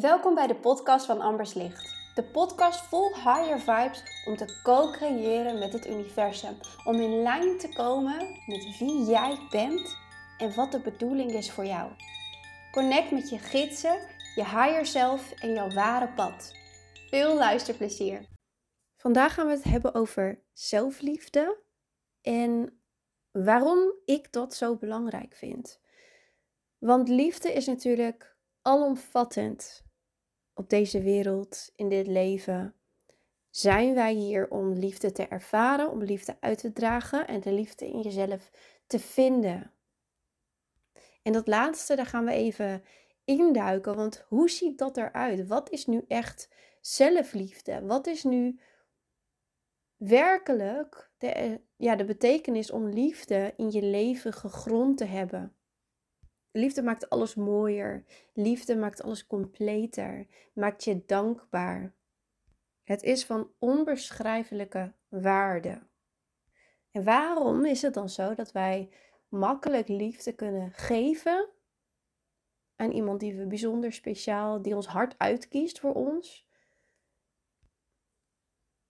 Welkom bij de podcast van Ambers Licht. De podcast vol higher vibes om te co-creëren met het universum. Om in lijn te komen met wie jij bent en wat de bedoeling is voor jou. Connect met je gidsen, je higher self en jouw ware pad. Veel luisterplezier. Vandaag gaan we het hebben over zelfliefde en waarom ik dat zo belangrijk vind. Want liefde is natuurlijk alomvattend op deze wereld, in dit leven. Zijn wij hier om liefde te ervaren, om liefde uit te dragen en de liefde in jezelf te vinden? En dat laatste, daar gaan we even induiken, want hoe ziet dat eruit? Wat is nu echt zelfliefde? Wat is nu werkelijk de, ja, de betekenis om liefde in je leven gegrond te hebben? Liefde maakt alles mooier. Liefde maakt alles completer. Maakt je dankbaar. Het is van onbeschrijfelijke waarde. En waarom is het dan zo dat wij makkelijk liefde kunnen geven aan iemand die we bijzonder speciaal, die ons hart uitkiest voor ons?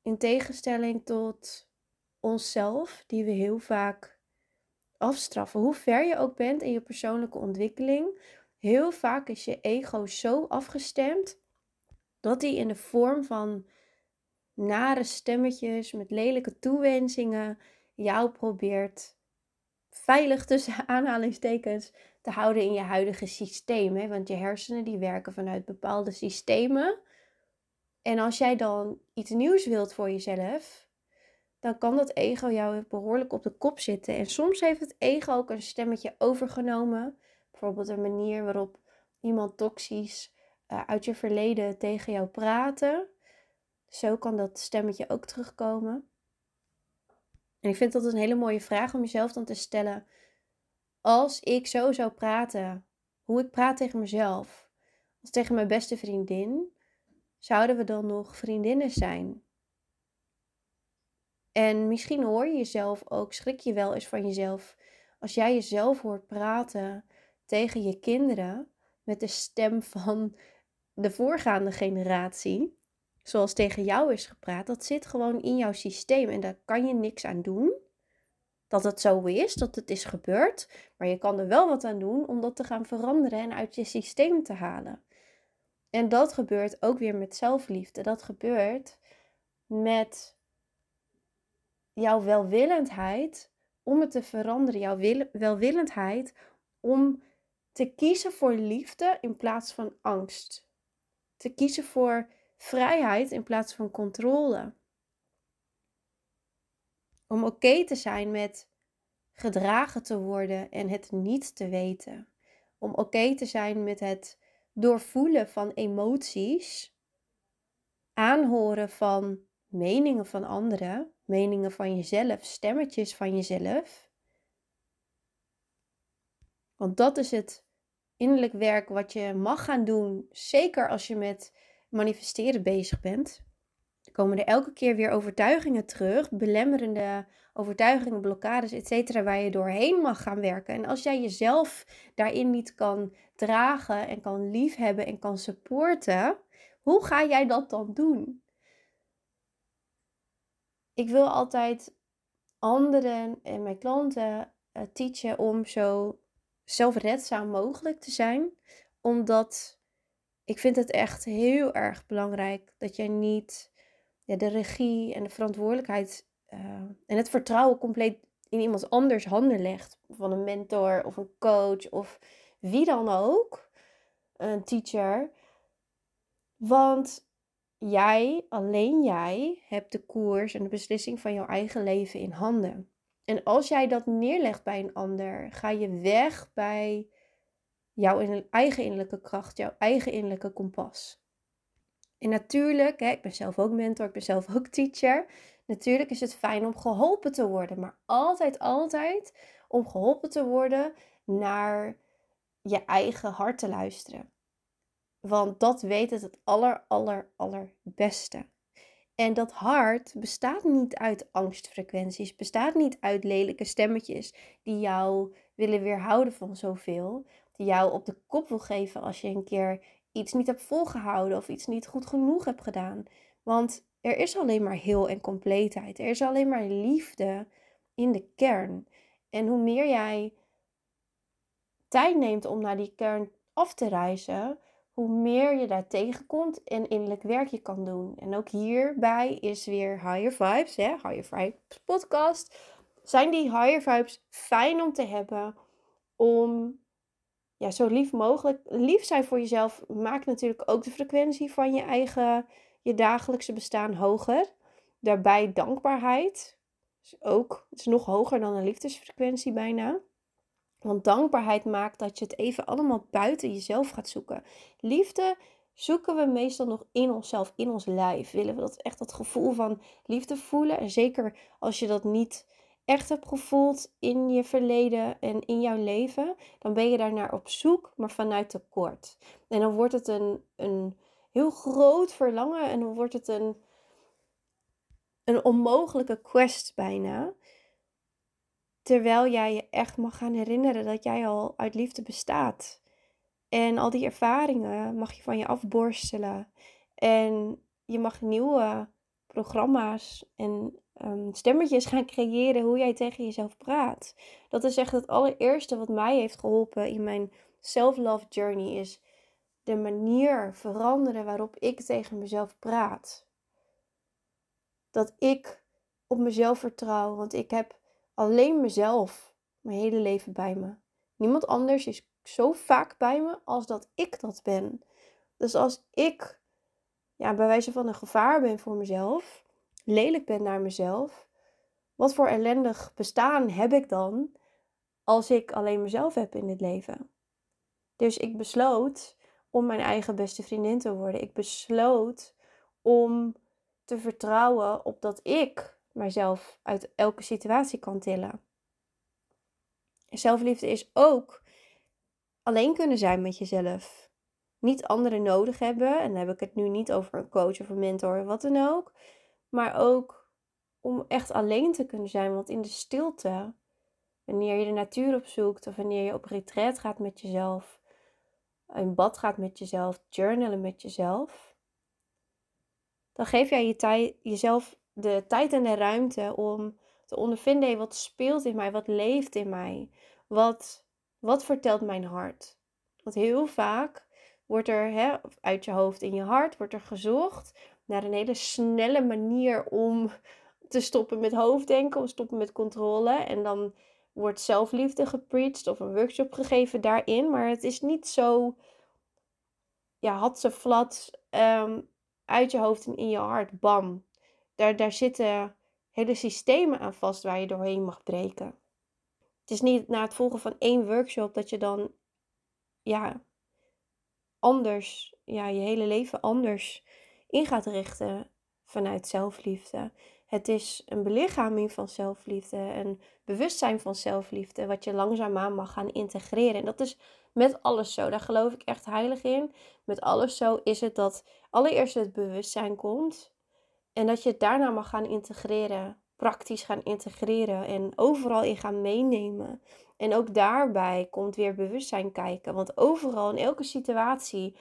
In tegenstelling tot onszelf, die we heel vaak afstraffen. Hoe ver je ook bent in je persoonlijke ontwikkeling, heel vaak is je ego zo afgestemd dat hij in de vorm van nare stemmetjes met lelijke toewensingen jou probeert veilig tussen aanhalingstekens te houden in je huidige systeem. Hè? Want je hersenen die werken vanuit bepaalde systemen. En als jij dan iets nieuws wilt voor jezelf, dan kan dat ego jou behoorlijk op de kop zitten. En soms heeft het ego ook een stemmetje overgenomen. Bijvoorbeeld een manier waarop iemand toxisch uh, uit je verleden tegen jou praten. Zo kan dat stemmetje ook terugkomen. En ik vind dat een hele mooie vraag om jezelf dan te stellen. Als ik zo zou praten, hoe ik praat tegen mezelf, als tegen mijn beste vriendin, zouden we dan nog vriendinnen zijn? En misschien hoor je jezelf ook, schrik je wel eens van jezelf. Als jij jezelf hoort praten tegen je kinderen met de stem van de voorgaande generatie, zoals tegen jou is gepraat, dat zit gewoon in jouw systeem en daar kan je niks aan doen. Dat het zo is, dat het is gebeurd, maar je kan er wel wat aan doen om dat te gaan veranderen en uit je systeem te halen. En dat gebeurt ook weer met zelfliefde. Dat gebeurt met jouw welwillendheid om het te veranderen, jouw welwillendheid om te kiezen voor liefde in plaats van angst. Te kiezen voor vrijheid in plaats van controle. Om oké te zijn met gedragen te worden en het niet te weten. Om oké te zijn met het doorvoelen van emoties, aanhoren van meningen van anderen, meningen van jezelf, stemmetjes van jezelf. Want dat is het innerlijk werk wat je mag gaan doen, zeker als je met manifesteren bezig bent. Er komen er elke keer weer overtuigingen terug, belemmerende overtuigingen, blokkades, etc., waar je doorheen mag gaan werken. En als jij jezelf daarin niet kan dragen en kan liefhebben en kan supporten, hoe ga jij dat dan doen? Ik wil altijd anderen en mijn klanten uh, teachen om zo zelfredzaam mogelijk te zijn. Omdat ik vind het echt heel erg belangrijk dat jij niet ja, de regie en de verantwoordelijkheid uh, en het vertrouwen compleet in iemand anders handen legt. Van een mentor of een coach of wie dan ook. Een teacher. Want jij, alleen jij, hebt de koers en de beslissing van jouw eigen leven in handen. En als jij dat neerlegt bij een ander, ga je weg bij jouw eigen innerlijke kracht, jouw eigen innerlijke kompas. En natuurlijk, hè, ik ben zelf ook mentor, ik ben zelf ook teacher. Natuurlijk is het fijn om geholpen te worden, maar altijd, altijd om geholpen te worden naar je eigen hart te luisteren. Want dat weet het het aller, aller, allerbeste. En dat hart bestaat niet uit angstfrequenties, bestaat niet uit lelijke stemmetjes die jou willen weerhouden van zoveel, die jou op de kop wil geven als je een keer iets niet hebt volgehouden of iets niet goed genoeg hebt gedaan. Want er is alleen maar heel en compleetheid. Er is alleen maar liefde in de kern. En hoe meer jij tijd neemt om naar die kern af te reizen, hoe meer je daar tegenkomt en innerlijk werk je kan doen. En ook hierbij is weer Higher Vibes, hè? Higher Vibes podcast. Zijn die Higher Vibes fijn om te hebben om ja, zo lief mogelijk lief zijn voor jezelf maakt natuurlijk ook de frequentie van je eigen je dagelijkse bestaan hoger. Daarbij dankbaarheid is ook is nog hoger dan een liefdesfrequentie bijna. Want dankbaarheid maakt dat je het even allemaal buiten jezelf gaat zoeken. Liefde zoeken we meestal nog in onszelf, in ons lijf. Willen we dat echt dat gevoel van liefde voelen? En zeker als je dat niet echt hebt gevoeld in je verleden en in jouw leven, dan ben je daar naar op zoek, maar vanuit tekort. En dan wordt het een, een heel groot verlangen en dan wordt het een, een onmogelijke quest bijna. Terwijl jij je echt mag gaan herinneren dat jij al uit liefde bestaat. En al die ervaringen mag je van je afborstelen. En je mag nieuwe programma's en um, stemmetjes gaan creëren hoe jij tegen jezelf praat. Dat is echt het allereerste wat mij heeft geholpen in mijn self-love journey. Is de manier veranderen waarop ik tegen mezelf praat. Dat ik op mezelf vertrouw, want ik heb alleen mezelf mijn hele leven bij me. Niemand anders is zo vaak bij me als dat ik dat ben. Dus als ik ja, bij wijze van een gevaar ben voor mezelf, lelijk ben naar mezelf, wat voor ellendig bestaan heb ik dan als ik alleen mezelf heb in dit leven? Dus ik besloot om mijn eigen beste vriendin te worden. Ik besloot om te vertrouwen op dat ik mijzelf uit elke situatie kan tillen. Zelfliefde is ook alleen kunnen zijn met jezelf. Niet anderen nodig hebben. En dan heb ik het nu niet over een coach of een mentor of wat dan ook. Maar ook om echt alleen te kunnen zijn. Want in de stilte, wanneer je de natuur opzoekt of wanneer je op retreat gaat met jezelf, in bad gaat met jezelf, journalen met jezelf, dan geef jij je tijd, jezelf de tijd en de ruimte om te ondervinden wat speelt in mij, wat leeft in mij, wat, wat vertelt mijn hart. Want heel vaak wordt er hè, uit je hoofd in je hart wordt er gezocht naar een hele snelle manier om te stoppen met hoofddenken, om te stoppen met controle. En dan wordt zelfliefde gepreached of een workshop gegeven daarin. Maar het is niet zo, ja, had ze flat ehm, uit je hoofd en in je hart. Bam. Daar, daar zitten hele systemen aan vast waar je doorheen mag breken. Het is niet na het volgen van één workshop dat je dan, ja, anders, ja, je hele leven anders in gaat richten vanuit zelfliefde. Het is een belichaming van zelfliefde, een bewustzijn van zelfliefde, wat je langzaamaan mag gaan integreren. En dat is met alles zo. Daar geloof ik echt heilig in. Met alles zo is het dat allereerst het bewustzijn komt en dat je het daarna mag gaan integreren, praktisch gaan integreren en overal in gaan meenemen. En ook daarbij komt weer bewustzijn kijken. Want overal in elke situatie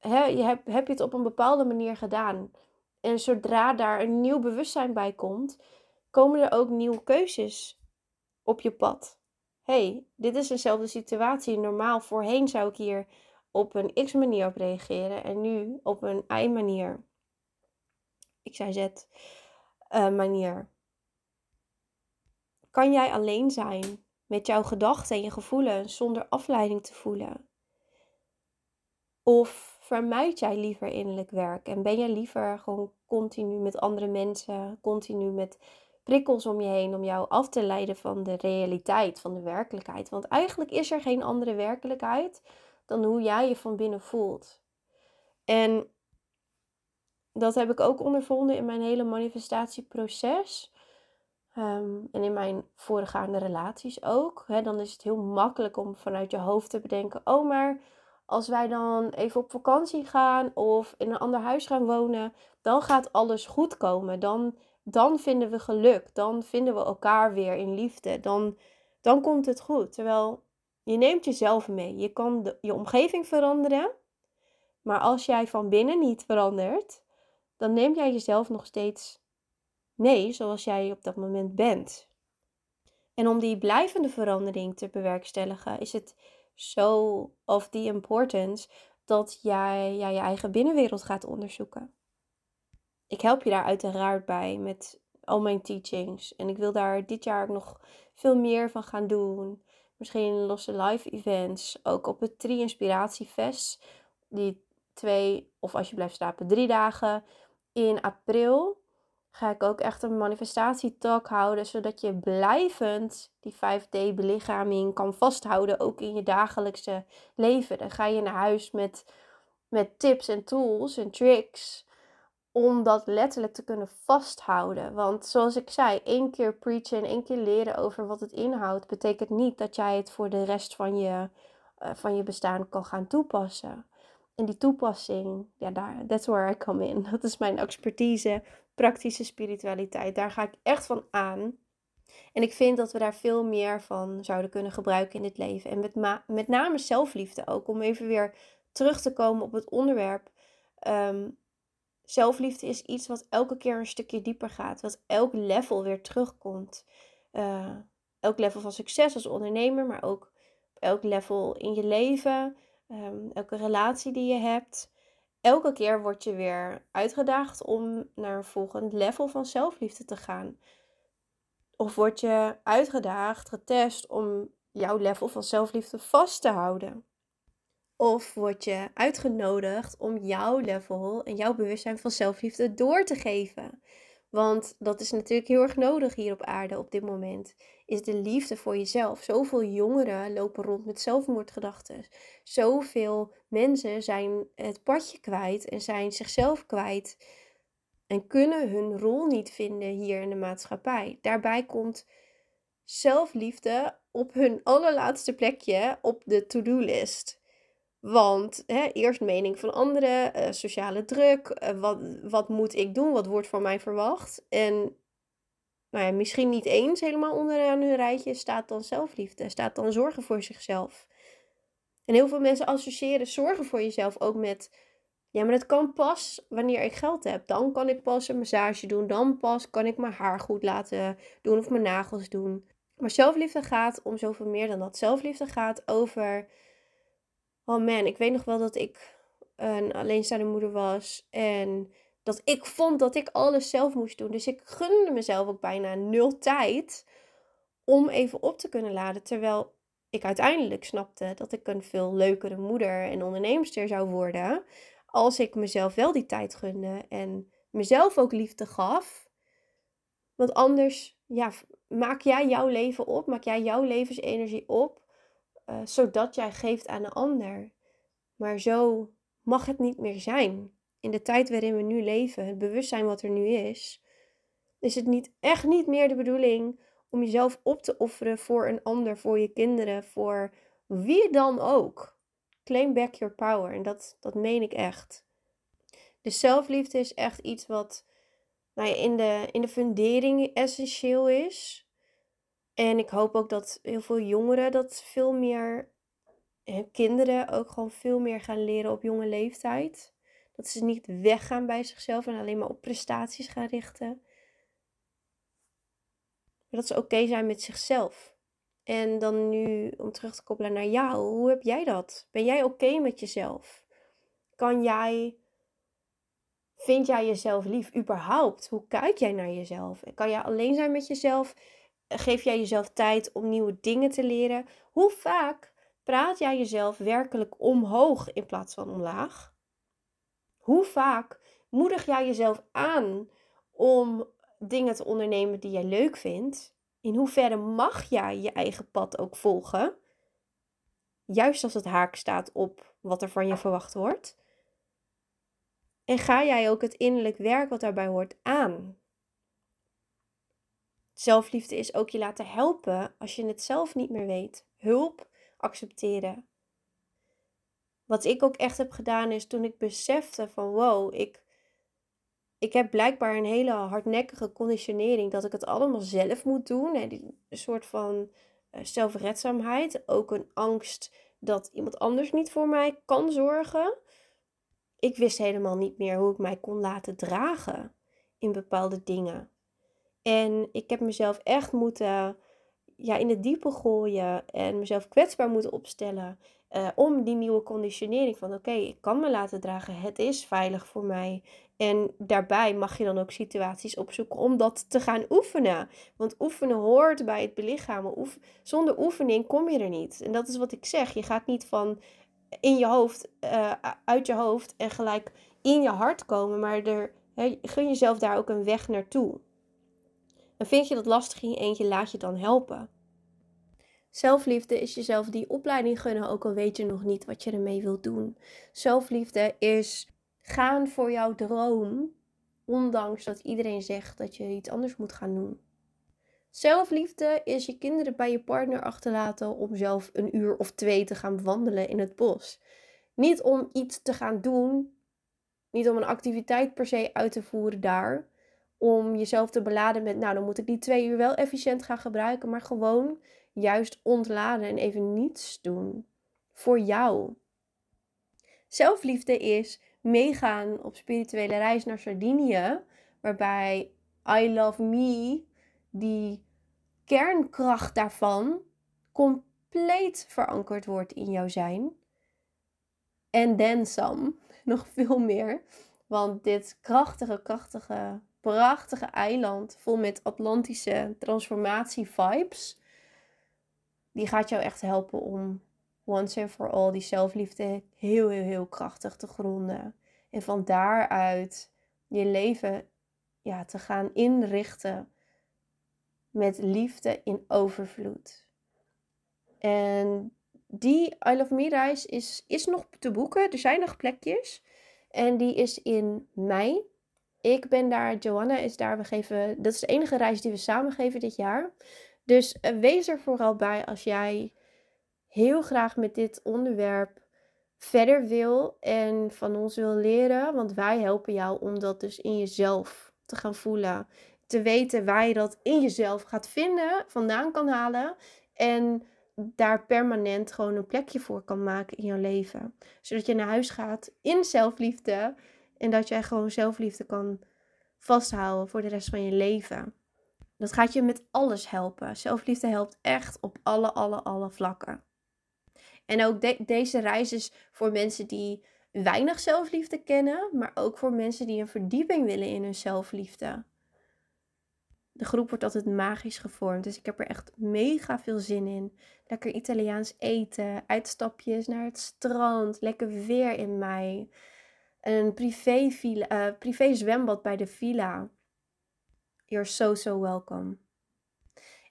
je heb, heb je het op een bepaalde manier gedaan. En zodra daar een nieuw bewustzijn bij komt, komen er ook nieuwe keuzes op je pad. hey, dit is dezelfde situatie. Normaal voorheen zou ik hier op een X manier op reageren en nu op een Y manier. Ik zei Z uh, manier. Kan jij alleen zijn met jouw gedachten en je gevoelens zonder afleiding te voelen? Of vermijd jij liever innerlijk werk en ben je liever gewoon continu met andere mensen, continu met prikkels om je heen om jou af te leiden van de realiteit, van de werkelijkheid? Want eigenlijk is er geen andere werkelijkheid dan hoe jij je van binnen voelt. En dat heb ik ook ondervonden in mijn hele manifestatieproces. Ehm, en in mijn voorgaande relaties ook. dan is het heel makkelijk om vanuit je hoofd te bedenken: oh, maar als wij dan even op vakantie gaan of in een ander huis gaan wonen, dan gaat alles goed komen. Dan, dan vinden we geluk. Dan vinden we elkaar weer in liefde. Dan, dan komt het goed. Terwijl je neemt jezelf mee. Je kan je omgeving veranderen. Maar als jij van binnen niet verandert, dan neem jij jezelf nog steeds mee zoals jij op dat moment bent. En om die blijvende verandering te bewerkstelligen, is het zo of the importance dat jij je eigen binnenwereld gaat onderzoeken. Ik help je daar uiteraard bij met al mijn teachings. En ik wil daar dit jaar ook nog veel meer van gaan doen. Misschien losse live events. Ook op het Tri Inspiratiefest. Die twee, of als je blijft slapen, drie dagen in april. Ga ik ook echt een manifestatietalk houden. Zodat je blijvend die 5D belichaming kan vasthouden. Ook in je dagelijkse leven. Dan ga je naar huis met, met tips en tools en tricks om dat letterlijk te kunnen vasthouden. Want zoals ik zei, één keer preachen en één keer leren over wat het inhoudt, betekent niet dat jij het voor de rest van je, uh, van je bestaan kan gaan toepassen. En die toepassing, ja, daar, that's where I come in. Dat is mijn expertise, praktische spiritualiteit. Daar ga ik echt van aan. En ik vind dat we daar veel meer van zouden kunnen gebruiken in het leven. En met, met name zelfliefde ook. Om even weer terug te komen op het onderwerp. Um, Zelfliefde is iets wat elke keer een stukje dieper gaat, wat elk level weer terugkomt. Uh, elk level van succes als ondernemer, maar ook op elk level in je leven, um, elke relatie die je hebt. Elke keer word je weer uitgedaagd om naar een volgend level van zelfliefde te gaan. Of word je uitgedaagd, getest om jouw level van zelfliefde vast te houden. Of word je uitgenodigd om jouw level en jouw bewustzijn van zelfliefde door te geven. Want dat is natuurlijk heel erg nodig hier op aarde op dit moment. Is de liefde voor jezelf. Zoveel jongeren lopen rond met zelfmoordgedachten. Zoveel mensen zijn het padje kwijt en zijn zichzelf kwijt. En kunnen hun rol niet vinden hier in de maatschappij. Daarbij komt zelfliefde op hun allerlaatste plekje op de to-do-list. Want hè, eerst mening van anderen, uh, sociale druk, uh, wat, wat moet ik doen, wat wordt van mij verwacht. En nou ja, misschien niet eens helemaal onderaan hun rijtje staat dan zelfliefde, staat dan zorgen voor zichzelf. En heel veel mensen associëren zorgen voor jezelf ook met, ja, maar dat kan pas wanneer ik geld heb. Dan kan ik pas een massage doen, dan pas kan ik mijn haar goed laten doen of mijn nagels doen. Maar zelfliefde gaat om zoveel meer dan dat. Zelfliefde gaat over oh man, ik weet nog wel dat ik een alleenstaande moeder was. En dat ik vond dat ik alles zelf moest doen. Dus ik gunde mezelf ook bijna nul tijd om even op te kunnen laden. Terwijl ik uiteindelijk snapte dat ik een veel leukere moeder en onderneemster zou worden. Als ik mezelf wel die tijd gunde en mezelf ook liefde gaf. Want anders, ja, maak jij jouw leven op, maak jij jouw levensenergie op uh, zodat jij geeft aan de ander. Maar zo mag het niet meer zijn. In de tijd waarin we nu leven, het bewustzijn wat er nu is, is het niet, echt niet meer de bedoeling om jezelf op te offeren voor een ander, voor je kinderen, voor wie dan ook. Claim back your power. En dat, dat meen ik echt. De zelfliefde is echt iets wat nou in, de, in de fundering essentieel is. En ik hoop ook dat heel veel jongeren dat veel meer, kinderen ook gewoon veel meer gaan leren op jonge leeftijd. Dat ze niet weggaan bij zichzelf en alleen maar op prestaties gaan richten. Maar dat ze oké zijn met zichzelf. En dan nu om terug te koppelen naar jou, hoe heb jij dat? Ben jij oké met jezelf? Kan jij, vind jij jezelf lief überhaupt? Hoe kijk jij naar jezelf? Kan jij alleen zijn met jezelf? Geef jij jezelf tijd om nieuwe dingen te leren? Hoe vaak praat jij jezelf werkelijk omhoog in plaats van omlaag? Hoe vaak moedig jij jezelf aan om dingen te ondernemen die jij leuk vindt? In hoeverre mag jij je eigen pad ook volgen? Juist als het haak staat op wat er van je verwacht wordt. En ga jij ook het innerlijk werk wat daarbij hoort aan? Zelfliefde is ook je laten helpen als je het zelf niet meer weet. Hulp accepteren. Wat ik ook echt heb gedaan is toen ik besefte van wow, ik, ik heb blijkbaar een hele hardnekkige conditionering dat ik het allemaal zelf moet doen. Een soort van uh, zelfredzaamheid. Ook een angst dat iemand anders niet voor mij kan zorgen. ik wist helemaal niet meer hoe ik mij kon laten dragen in bepaalde dingen. En ik heb mezelf echt moeten ja, in het diepe gooien en mezelf kwetsbaar moeten opstellen. Uh, om die nieuwe conditionering van oké, ik kan me laten dragen, het is veilig voor mij. En daarbij mag je dan ook situaties opzoeken om dat te gaan oefenen. Want oefenen hoort bij het belichamen. Oef zonder oefening kom je er niet. En dat is wat ik zeg. Je gaat niet van in je hoofd, uh, uit je hoofd en gelijk in je hart komen. Maar er, he, gun jezelf daar ook een weg naartoe. En vind je dat lastig in je eentje, laat je dan helpen. Zelfliefde is jezelf die opleiding gunnen, ook al weet je nog niet wat je ermee wilt doen. Zelfliefde is gaan voor jouw droom, ondanks dat iedereen zegt dat je iets anders moet gaan doen. Zelfliefde is je kinderen bij je partner achterlaten om zelf een uur of twee te gaan wandelen in het bos. Niet om iets te gaan doen, niet om een activiteit per se uit te voeren daar, om jezelf te beladen met, nou dan moet ik die twee uur wel efficiënt gaan gebruiken, maar gewoon juist ontladen en even niets doen voor jou. Zelfliefde is meegaan op spirituele reis naar Sardinië, waarbij I Love Me, die kernkracht daarvan, compleet verankerd wordt in jouw zijn. En then some, nog veel meer. Want dit krachtige, krachtige, prachtige eiland vol met Atlantische transformatie-vibes, die gaat jou echt helpen om once and for all die zelfliefde heel, heel, heel krachtig te gronden. En van daaruit je leven ja, te gaan inrichten met liefde in overvloed. En die I Love Me reis is, is nog te boeken. Er zijn nog plekjes. En die is in mei. Ik ben daar, Joanna is daar. We geven, dat is de enige reis die we samen geven dit jaar. Dus eh, wees er vooral bij als jij heel graag met dit onderwerp verder wil en van ons wil leren. Want wij helpen jou om dat dus in jezelf te gaan voelen. Te weten waar je dat in jezelf gaat vinden, vandaan kan halen. En daar permanent gewoon een plekje voor kan maken in jouw leven. Zodat je naar huis gaat in zelfliefde. En dat jij gewoon zelfliefde kan vasthouden voor de rest van je leven. Dat gaat je met alles helpen. Zelfliefde helpt echt op alle, alle, alle vlakken. En ook deze reis is voor mensen die weinig zelfliefde kennen, maar ook voor mensen die een verdieping willen in hun zelfliefde. De groep wordt altijd magisch gevormd, dus ik heb er echt mega veel zin in. Lekker Italiaans eten, uitstapjes naar het strand, lekker weer in mei. Een privé, uh, privé zwembad bij de villa. You're so, so welcome.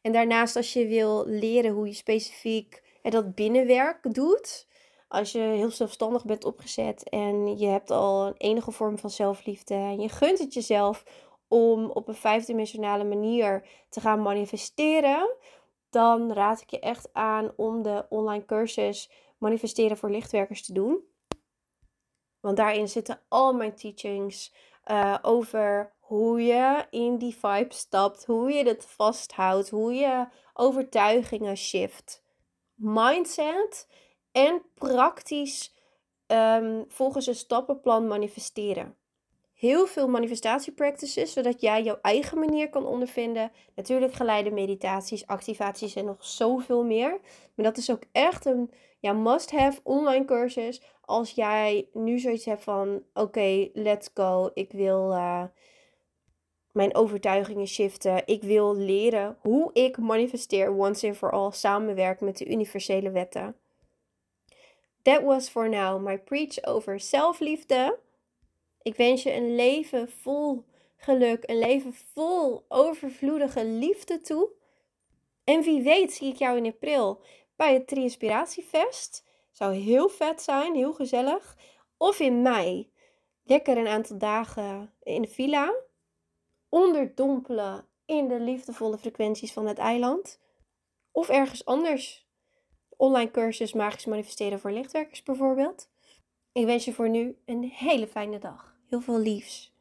En daarnaast, als je wil leren hoe je specifiek dat binnenwerk doet. Als je heel zelfstandig bent opgezet en je hebt al een enige vorm van zelfliefde en je gunt het jezelf om op een vijfdimensionale manier te gaan manifesteren, dan raad ik je echt aan om de online cursus Manifesteren voor Lichtwerkers te doen. Want daarin zitten al mijn teachings uh, over hoe je in die vibe stapt, hoe je het vasthoudt, hoe je overtuigingen shift mindset en praktisch um, volgens een stappenplan manifesteren. Heel veel manifestatiepractices, zodat jij jouw eigen manier kan ondervinden. Natuurlijk geleide meditaties, activaties en nog zoveel meer. Maar dat is ook echt een ja, must-have online cursus. Als jij nu zoiets hebt van: oké, let's go. Ik wil uh, mijn overtuigingen shiften. Ik wil leren hoe ik manifesteer once and for all samenwerk met de universele wetten. That was for now my preach over zelfliefde. Ik wens je een leven vol geluk, een leven vol overvloedige liefde toe. En wie weet zie ik jou in april bij het Tri Inspiratiefest. Zou heel vet zijn, heel gezellig. Of in mei. Lekker een aantal dagen in de villa onderdompelen in de liefdevolle frequenties van het eiland. Of ergens anders. Online cursus Magisch Manifesteren voor Lichtwerkers bijvoorbeeld. Ik wens je voor nu een hele fijne dag. Heel veel liefs.